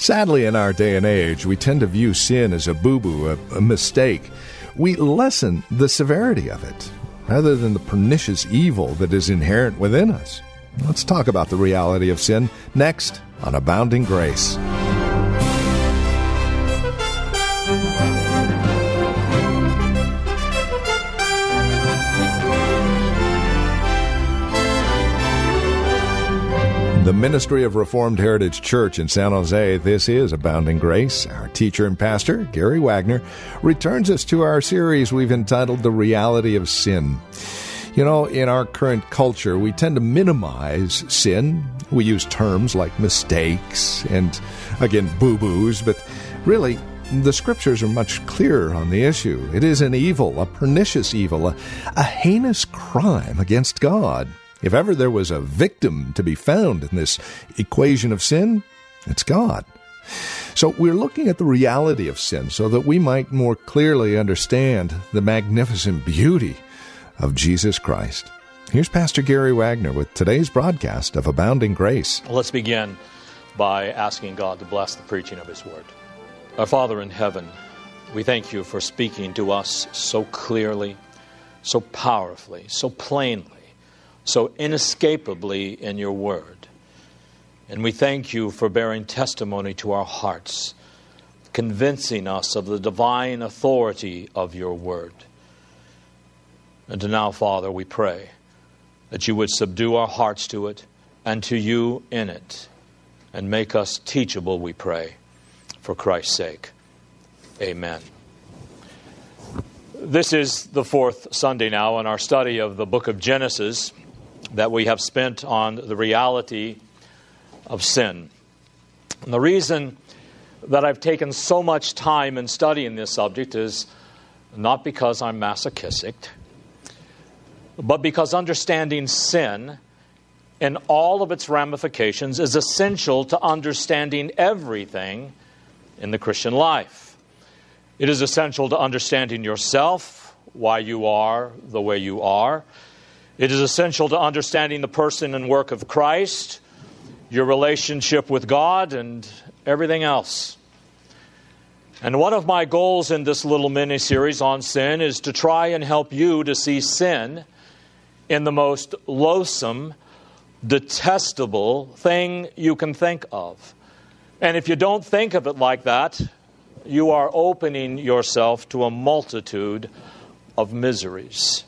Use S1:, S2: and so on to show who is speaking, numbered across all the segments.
S1: Sadly, in our day and age, we tend to view sin as a boo boo, a, a, mistake. We lessen the severity of it rather than the pernicious evil that is inherent within us. Let's talk about the reality of sin next on Abounding Grace. The Ministry of Reformed Heritage Church in San Jose, this is Abounding Grace. Our teacher and pastor, Gary Wagner, returns us to our series we've entitled The Reality of Sin. You know, in our current culture, we tend to minimize sin. We use terms like mistakes and, again, boo boos, but really, the scriptures are much clearer on the issue. It is an evil, a pernicious evil, a, a heinous crime against God. If ever there was a victim to be found in this equation of sin, it's God. So we're looking at the reality of sin so that we might more clearly understand the magnificent beauty of Jesus Christ. Here's Pastor Gary Wagner with today's broadcast of Abounding Grace.
S2: Let's begin by asking God to bless the preaching of His Word. Our Father in heaven, we thank you for speaking to us so clearly, so powerfully, so plainly so inescapably in your word. And we thank you for bearing testimony to our hearts, convincing us of the divine authority of your word. And now, Father, we pray that you would subdue our hearts to it and to you in it, and make us teachable, we pray, for Christ's sake. Amen. This is the fourth Sunday now in our study of the book of Genesis that we have spent on the reality of sin. And the reason that I've taken so much time in studying this subject is not because I'm masochistic, but because understanding sin and all of its ramifications is essential to understanding everything in the Christian life. It is essential to understanding yourself, why you are the way you are. It is essential to understanding the person and work of Christ, your relationship with God, and everything else. And one of my goals in this little mini series on sin is to try and help you to see sin in the most loathsome, detestable thing you can think of. And if you don't think of it like that, you are opening yourself to a multitude of miseries.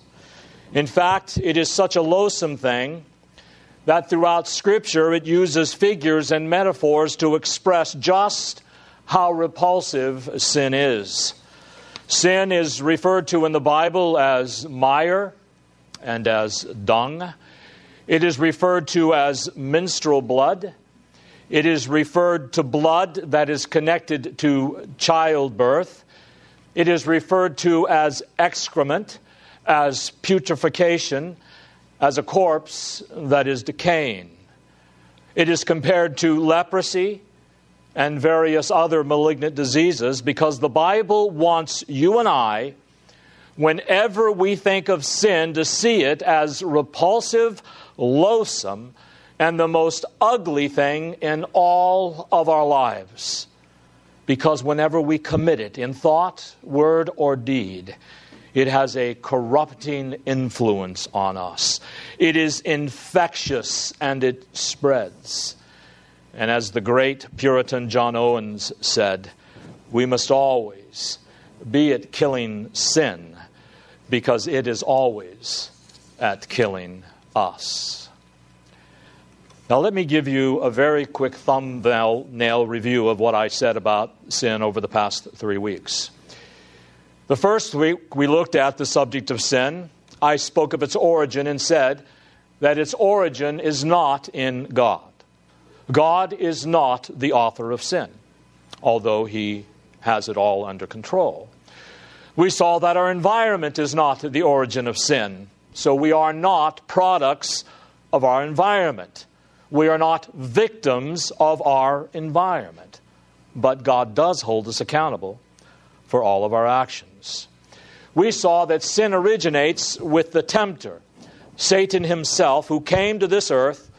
S2: In fact, it is such a loathsome thing that throughout Scripture it uses figures and metaphors to express just how repulsive sin is. Sin is referred to in the Bible as mire and as dung. It is referred to as menstrual blood. It is referred to blood that is connected to childbirth. It is referred to as excrement as putrefaction, as a corpse that is decaying. It is compared to leprosy and various other malignant diseases because the Bible wants you and I, whenever we think of sin, to see it as repulsive, loathsome, and the most ugly thing in all of our lives. Because whenever we commit it in thought, word, or deed, it has a corrupting influence on us. It is infectious and it spreads. And as the great Puritan John Owens said, we must always be at killing sin because it is always at killing us. Now, let me give you a very quick thumbnail review of what I said about sin over the past three weeks. The first week we looked at the subject of sin. I spoke of its origin and said that its origin is not in God. God is not the author of sin. although He has it all under control. We saw that our environment is not the origin of sin, so we are not products of our environment. We are not victims of our environment. But God does hold us accountable for all of our actions. We saw that sin originates with the tempter, Satan himself, who came to this earth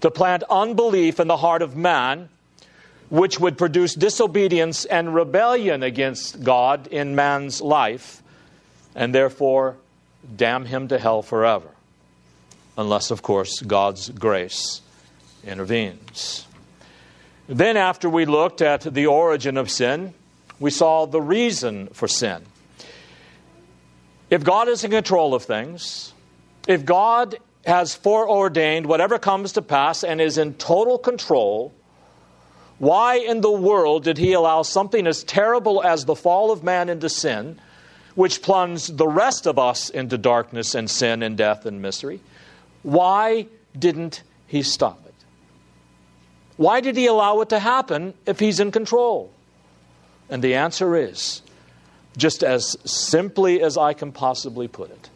S2: to plant unbelief in the heart of man, which would produce disobedience and rebellion against God in man's life, and therefore damn him to hell forever. Unless, of course, God's grace intervenes. Then, after we looked at the origin of sin, we saw the reason for sin. If God is in control of things, if God has foreordained whatever comes to pass and is in total control, why in the world did He allow something as terrible as the fall of man into sin, which plunged the rest of us into darkness and sin and death and misery? Why didn't He stop it? Why did He allow it to happen if He's in control? And the answer is just as simply as I can possibly put it.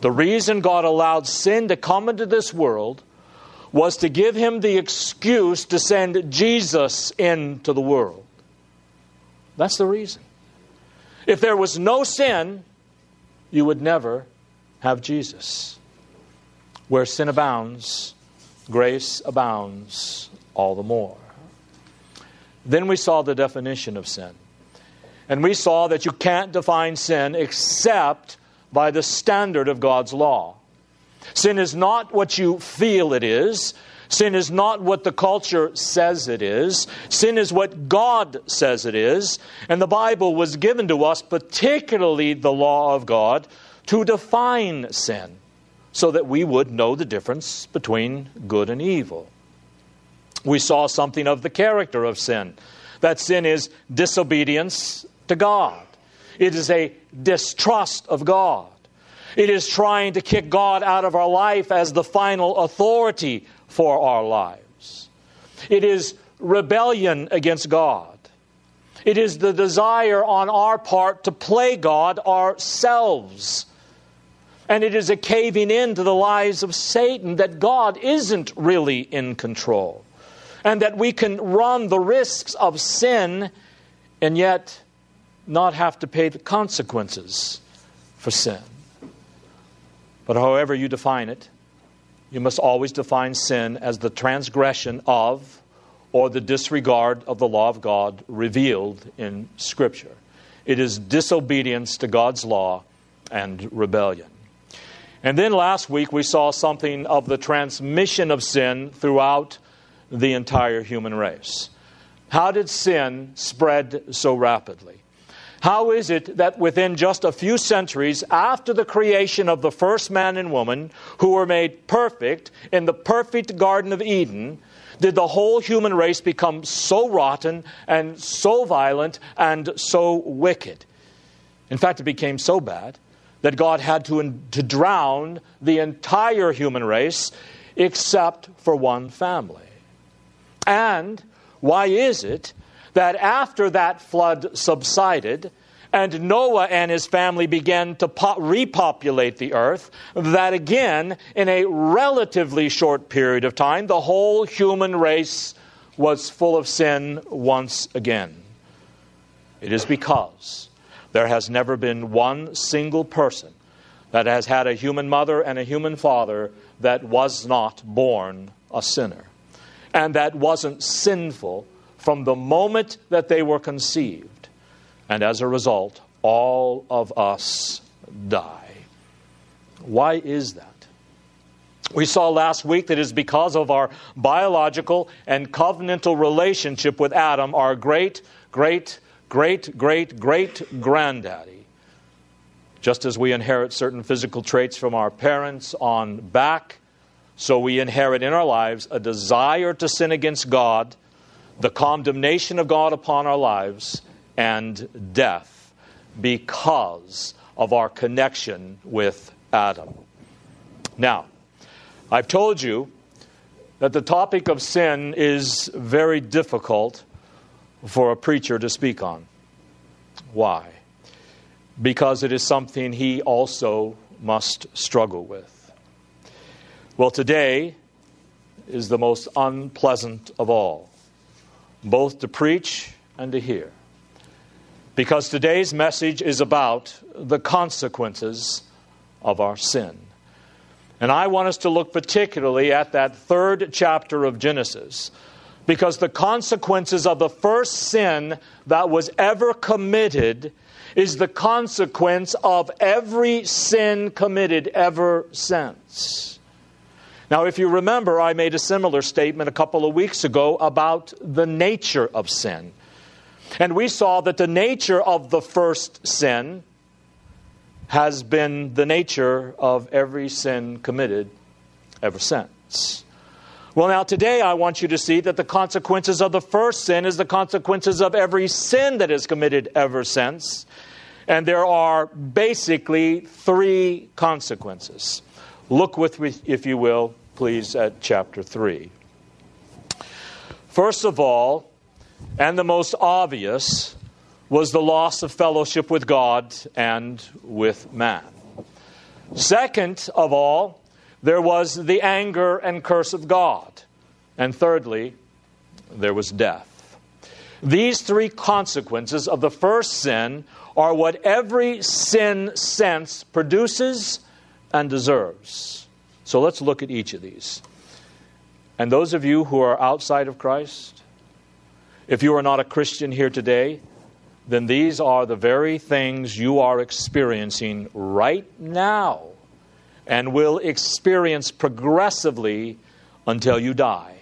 S2: The reason God allowed sin to come into this world was to give him the excuse to send Jesus into the world. That's the reason. If there was no sin, you would never have Jesus. Where sin abounds, grace abounds all the more. Then we saw the definition of sin. And we saw that you can't define sin except by the standard of God's law. Sin is not what you feel it is. Sin is not what the culture says it is. Sin is what God says it is. And the Bible was given to us, particularly the law of God, to define sin so that we would know the difference between good and evil. We saw something of the character of sin that sin is disobedience to God. It is a distrust of God. It is trying to kick God out of our life as the final authority for our lives. It is rebellion against God. It is the desire on our part to play God ourselves. And it is a caving in to the lies of Satan that God isn't really in control. And that we can run the risks of sin and yet not have to pay the consequences for sin. But however you define it, you must always define sin as the transgression of or the disregard of the law of God revealed in Scripture. It is disobedience to God's law and rebellion. And then last week we saw something of the transmission of sin throughout the entire human race. How did sin spread so rapidly? How is it that within just a few centuries after the creation of the first man and woman, who were made perfect in the perfect Garden of Eden, did the whole human race become so rotten and so violent and so wicked? In fact, it became so bad that God had to, to drown the entire human race except for one family. And why is it that after that flood subsided, and Noah and his family began to po- repopulate the earth, that again, in a relatively short period of time, the whole human race was full of sin once again. It is because there has never been one single person that has had a human mother and a human father that was not born a sinner and that wasn't sinful from the moment that they were conceived. And as a result, all of us die. Why is that? We saw last week that it is because of our biological and covenantal relationship with Adam, our great, great, great, great, great granddaddy. Just as we inherit certain physical traits from our parents on back, so we inherit in our lives a desire to sin against God, the condemnation of God upon our lives, and death because of our connection with Adam. Now, I've told you that the topic of sin is very difficult for a preacher to speak on. Why? Because it is something he also must struggle with. Well, today is the most unpleasant of all, both to preach and to hear. Because today's message is about the consequences of our sin. And I want us to look particularly at that third chapter of Genesis because the consequences of the first sin that was ever committed is the consequence of every sin committed ever since. Now, if you remember, I made a similar statement a couple of weeks ago about the nature of sin. And we saw that the nature of the first sin has been the nature of every sin committed ever since. Well, now today I want you to see that the consequences of the first sin is the consequences of every sin that is committed ever since. And there are basically three consequences. Look with me, if you will, please, at chapter 3. First of all, and the most obvious, was the loss of fellowship with God and with man. Second of all, there was the anger and curse of God. And thirdly, there was death. These three consequences of the first sin are what every sin sense produces and deserves. So let's look at each of these. And those of you who are outside of Christ, if you are not a Christian here today, then these are the very things you are experiencing right now and will experience progressively until you die.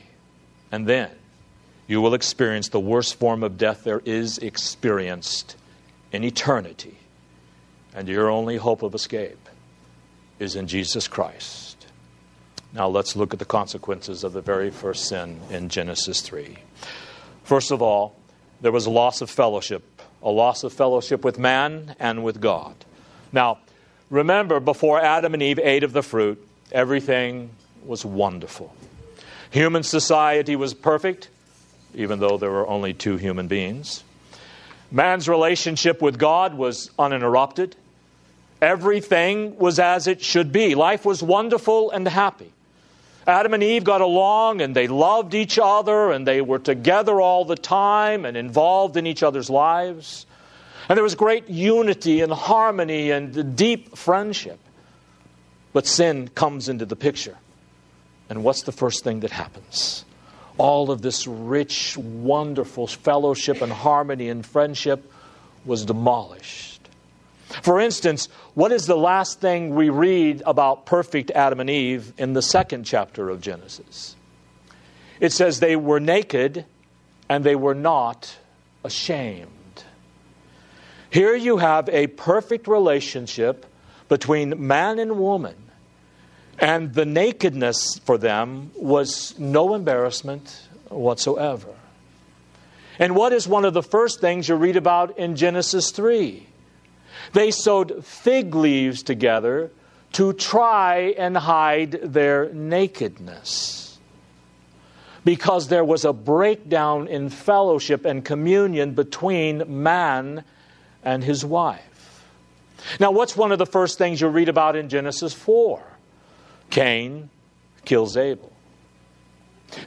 S2: And then you will experience the worst form of death there is experienced in eternity. And your only hope of escape is in Jesus Christ. Now let's look at the consequences of the very first sin in Genesis 3. First of all, there was a loss of fellowship a loss of fellowship with man and with God. Now, remember, before Adam and Eve ate of the fruit, everything was wonderful. Human society was perfect, even though there were only two human beings. Man's relationship with God was uninterrupted. Everything was as it should be. Life was wonderful and happy. Adam and Eve got along and they loved each other and they were together all the time and involved in each other's lives. And there was great unity and harmony and deep friendship. But sin comes into the picture. And what's the first thing that happens? All of this rich, wonderful fellowship and harmony and friendship was demolished. For instance, what is the last thing we read about perfect Adam and Eve in the second chapter of Genesis? It says they were naked and they were not ashamed. Here you have a perfect relationship between man and woman, and the nakedness for them was no embarrassment whatsoever. And what is one of the first things you read about in Genesis 3? They sewed fig leaves together to try and hide their nakedness. Because there was a breakdown in fellowship and communion between man and his wife. Now, what's one of the first things you read about in Genesis 4? Cain kills Abel.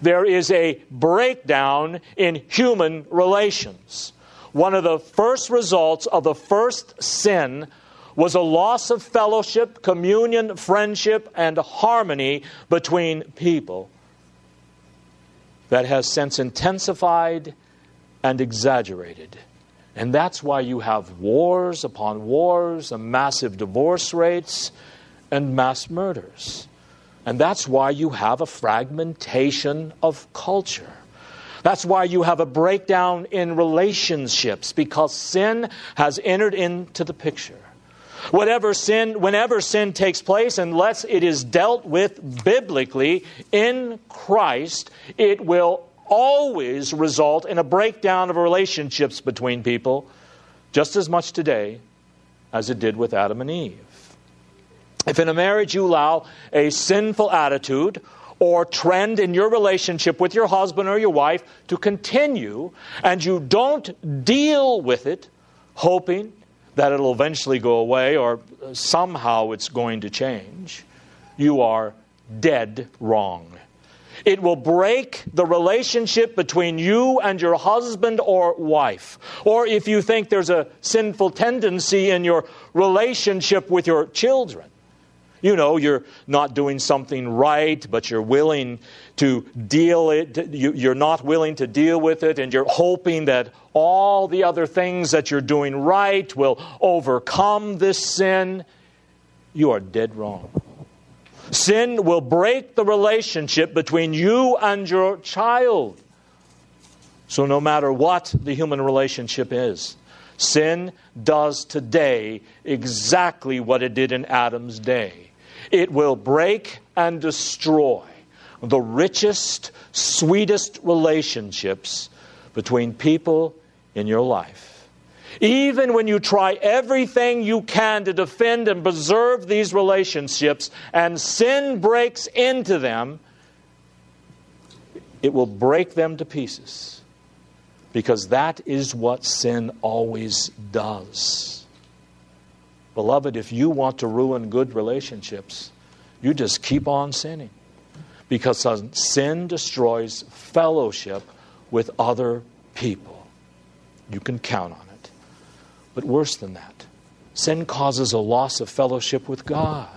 S2: There is a breakdown in human relations. One of the first results of the first sin was a loss of fellowship, communion, friendship, and harmony between people that has since intensified and exaggerated. And that's why you have wars upon wars and massive divorce rates and mass murders. And that's why you have a fragmentation of culture. That's why you have a breakdown in relationships because sin has entered into the picture. Whatever sin, whenever sin takes place, unless it is dealt with biblically in Christ, it will always result in a breakdown of relationships between people, just as much today as it did with Adam and Eve. If in a marriage you allow a sinful attitude or trend in your relationship with your husband or your wife to continue, and you don't deal with it, hoping that it'll eventually go away or somehow it's going to change, you are dead wrong. It will break the relationship between you and your husband or wife. Or if you think there's a sinful tendency in your relationship with your children. You know, you're not doing something right, but you're willing to deal it, you're not willing to deal with it, and you're hoping that all the other things that you're doing right will overcome this sin. You are dead wrong. Sin will break the relationship between you and your child. So, no matter what the human relationship is, sin does today exactly what it did in Adam's day. It will break and destroy the richest, sweetest relationships between people in your life. Even when you try everything you can to defend and preserve these relationships and sin breaks into them, it will break them to pieces. Because that is what sin always does. Beloved, if you want to ruin good relationships, you just keep on sinning. Because sin destroys fellowship with other people. You can count on it. But worse than that, sin causes a loss of fellowship with God.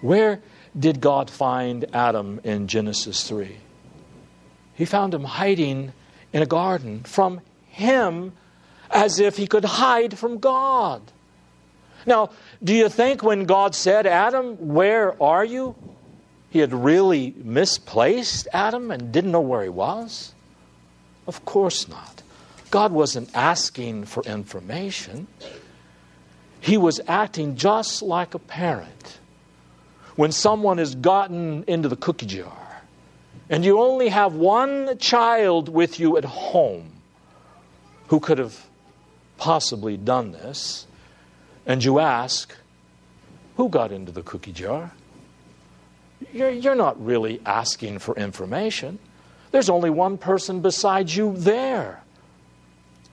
S2: Where did God find Adam in Genesis 3? He found him hiding in a garden from him as if he could hide from God. Now, do you think when God said, Adam, where are you? He had really misplaced Adam and didn't know where he was? Of course not. God wasn't asking for information. He was acting just like a parent. When someone has gotten into the cookie jar and you only have one child with you at home who could have possibly done this, and you ask, Who got into the cookie jar? You're, you're not really asking for information. There's only one person besides you there.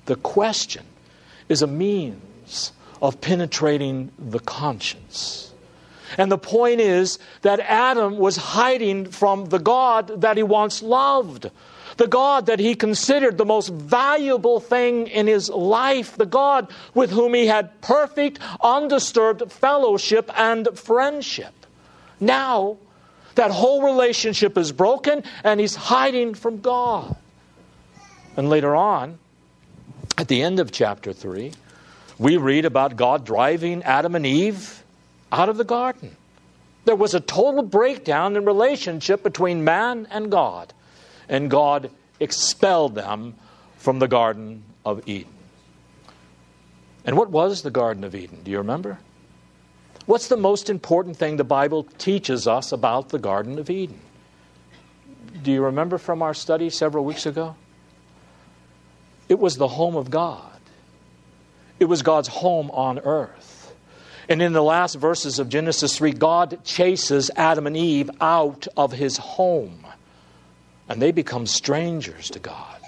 S2: The question is a means of penetrating the conscience. And the point is that Adam was hiding from the God that he once loved, the God that he considered the most valuable thing in his life, the God with whom he had perfect, undisturbed fellowship and friendship. Now, that whole relationship is broken and he's hiding from God. And later on, at the end of chapter 3, we read about God driving Adam and Eve out of the garden. There was a total breakdown in relationship between man and God, and God expelled them from the Garden of Eden. And what was the Garden of Eden? Do you remember? What's the most important thing the Bible teaches us about the Garden of Eden? Do you remember from our study several weeks ago? It was the home of God. It was God's home on earth. And in the last verses of Genesis 3, God chases Adam and Eve out of his home. And they become strangers to God.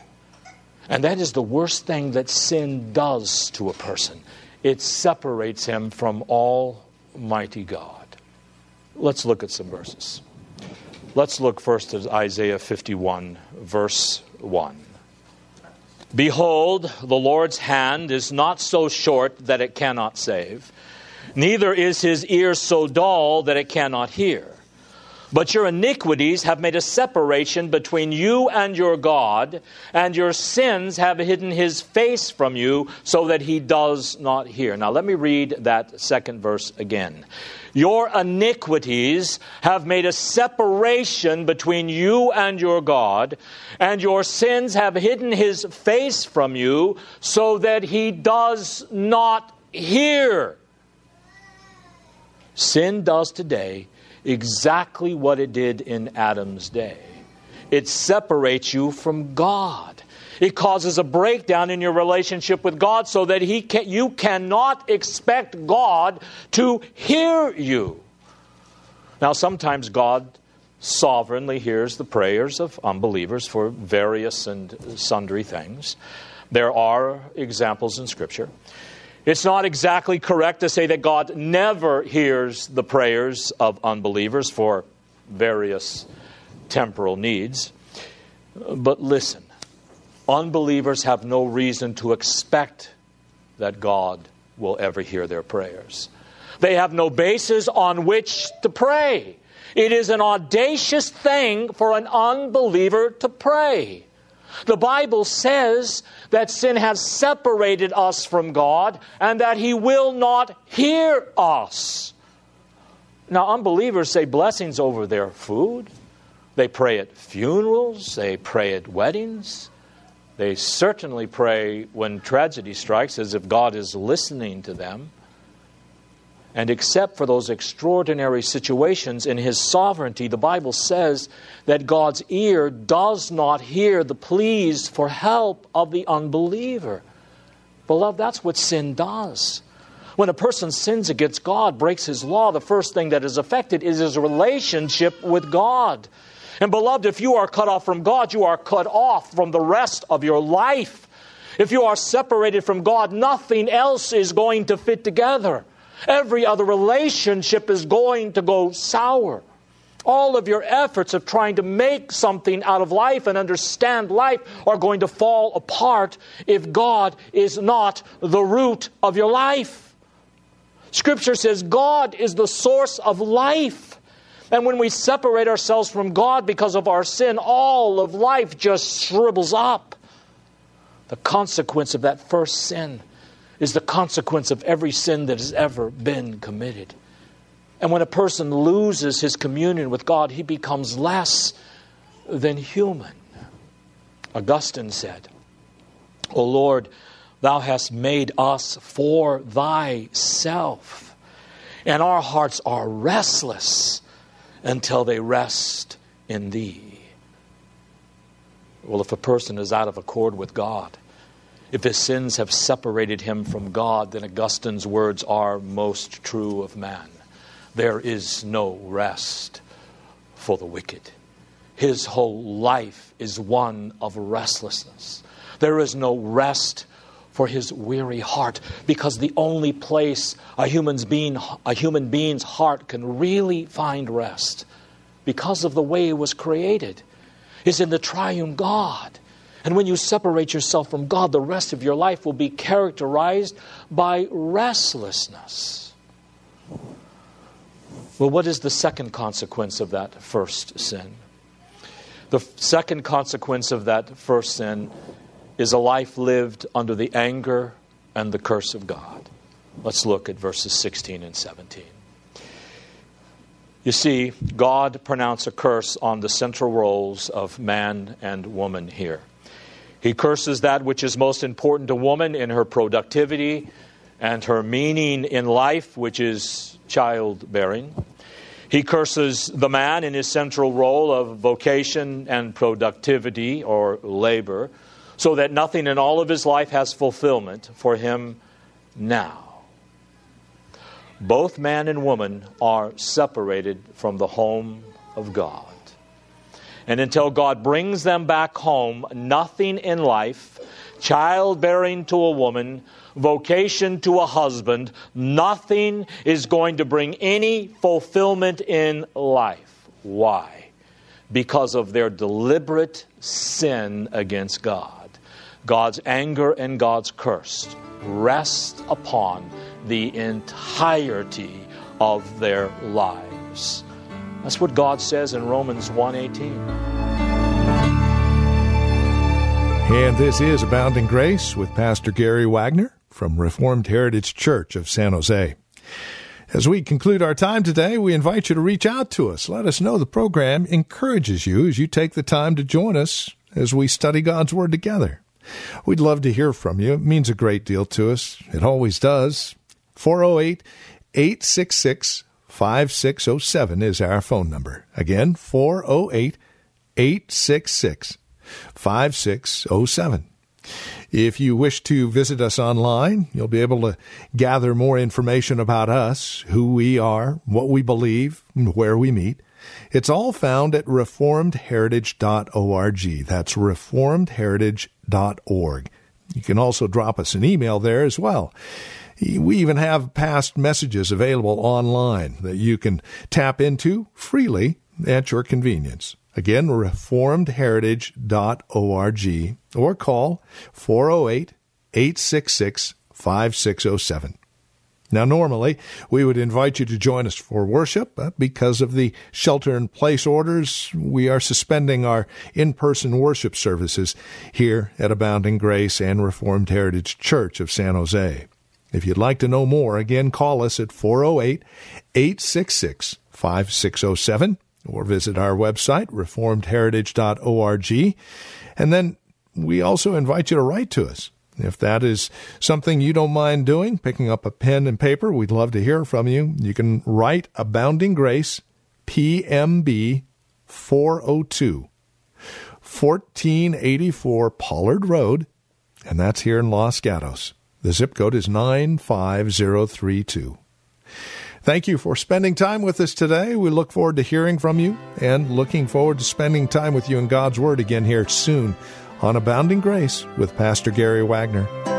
S2: And that is the worst thing that sin does to a person it separates him from Almighty God. Let's look at some verses. Let's look first at Isaiah 51, verse 1. Behold, the Lord's hand is not so short that it cannot save, neither is his ear so dull that it cannot hear. But your iniquities have made a separation between you and your God, and your sins have hidden his face from you so that he does not hear. Now, let me read that second verse again. Your iniquities have made a separation between you and your God, and your sins have hidden his face from you so that he does not hear. Sin does today exactly what it did in Adam's day it separates you from God. It causes a breakdown in your relationship with God so that he can, you cannot expect God to hear you. Now, sometimes God sovereignly hears the prayers of unbelievers for various and sundry things. There are examples in Scripture. It's not exactly correct to say that God never hears the prayers of unbelievers for various temporal needs. But listen, unbelievers have no reason to expect that God will ever hear their prayers. They have no basis on which to pray. It is an audacious thing for an unbeliever to pray. The Bible says that sin has separated us from God and that He will not hear us. Now, unbelievers say blessings over their food. They pray at funerals. They pray at weddings. They certainly pray when tragedy strikes as if God is listening to them. And except for those extraordinary situations in His sovereignty, the Bible says that God's ear does not hear the pleas for help of the unbeliever. Beloved, that's what sin does. When a person sins against God, breaks his law, the first thing that is affected is his relationship with God. And beloved, if you are cut off from God, you are cut off from the rest of your life. If you are separated from God, nothing else is going to fit together. Every other relationship is going to go sour. All of your efforts of trying to make something out of life and understand life are going to fall apart if God is not the root of your life. Scripture says God is the source of life. And when we separate ourselves from God because of our sin, all of life just shrivels up. The consequence of that first sin is the consequence of every sin that has ever been committed. And when a person loses his communion with God, he becomes less than human. Augustine said, O Lord, Thou hast made us for thyself, and our hearts are restless until they rest in thee. Well, if a person is out of accord with God, if his sins have separated him from God, then Augustine's words are most true of man. There is no rest for the wicked. His whole life is one of restlessness. There is no rest for his weary heart because the only place a human's being a human being's heart can really find rest because of the way it was created is in the triune God. And when you separate yourself from God, the rest of your life will be characterized by restlessness. Well, what is the second consequence of that first sin? The second consequence of that first sin is a life lived under the anger and the curse of God. Let's look at verses 16 and 17. You see, God pronounced a curse on the central roles of man and woman here. He curses that which is most important to woman in her productivity and her meaning in life, which is childbearing. He curses the man in his central role of vocation and productivity or labor so that nothing in all of his life has fulfillment for him now. Both man and woman are separated from the home of God. And until God brings them back home, nothing in life, childbearing to a woman, vocation to a husband, nothing is going to bring any fulfillment in life. Why? Because of their deliberate sin against God. God's anger and God's curse rest upon the entirety of their lives. That's what God says in Romans 1:18.
S1: And this is Abounding Grace with Pastor Gary Wagner from Reformed Heritage Church of San Jose. As we conclude our time today, we invite you to reach out to us. Let us know the program encourages you as you take the time to join us as we study God's Word together. We'd love to hear from you. It means a great deal to us. It always does. 408 866 5607 is our phone number. Again, 408 866 5607. If you wish to visit us online, you'll be able to gather more information about us, who we are, what we believe, and where we meet. It's all found at reformedheritage.org. That's reformedheritage.org. You can also drop us an email there as well. We even have past messages available online that you can tap into freely at your convenience. Again, reformedheritage.org or call 408 866 5607. Now, normally, we would invite you to join us for worship, but because of the shelter in place orders, we are suspending our in person worship services here at Abounding Grace and Reformed Heritage Church of San Jose. If you'd like to know more, again, call us at 408 866 5607 or visit our website, reformedheritage.org. And then we also invite you to write to us. If that is something you don't mind doing, picking up a pen and paper, we'd love to hear from you. You can write Abounding Grace, PMB 402, 1484 Pollard Road, and that's here in Los Gatos. The zip code is 95032. Thank you for spending time with us today. We look forward to hearing from you and looking forward to spending time with you in God's Word again here soon on Abounding Grace with Pastor Gary Wagner.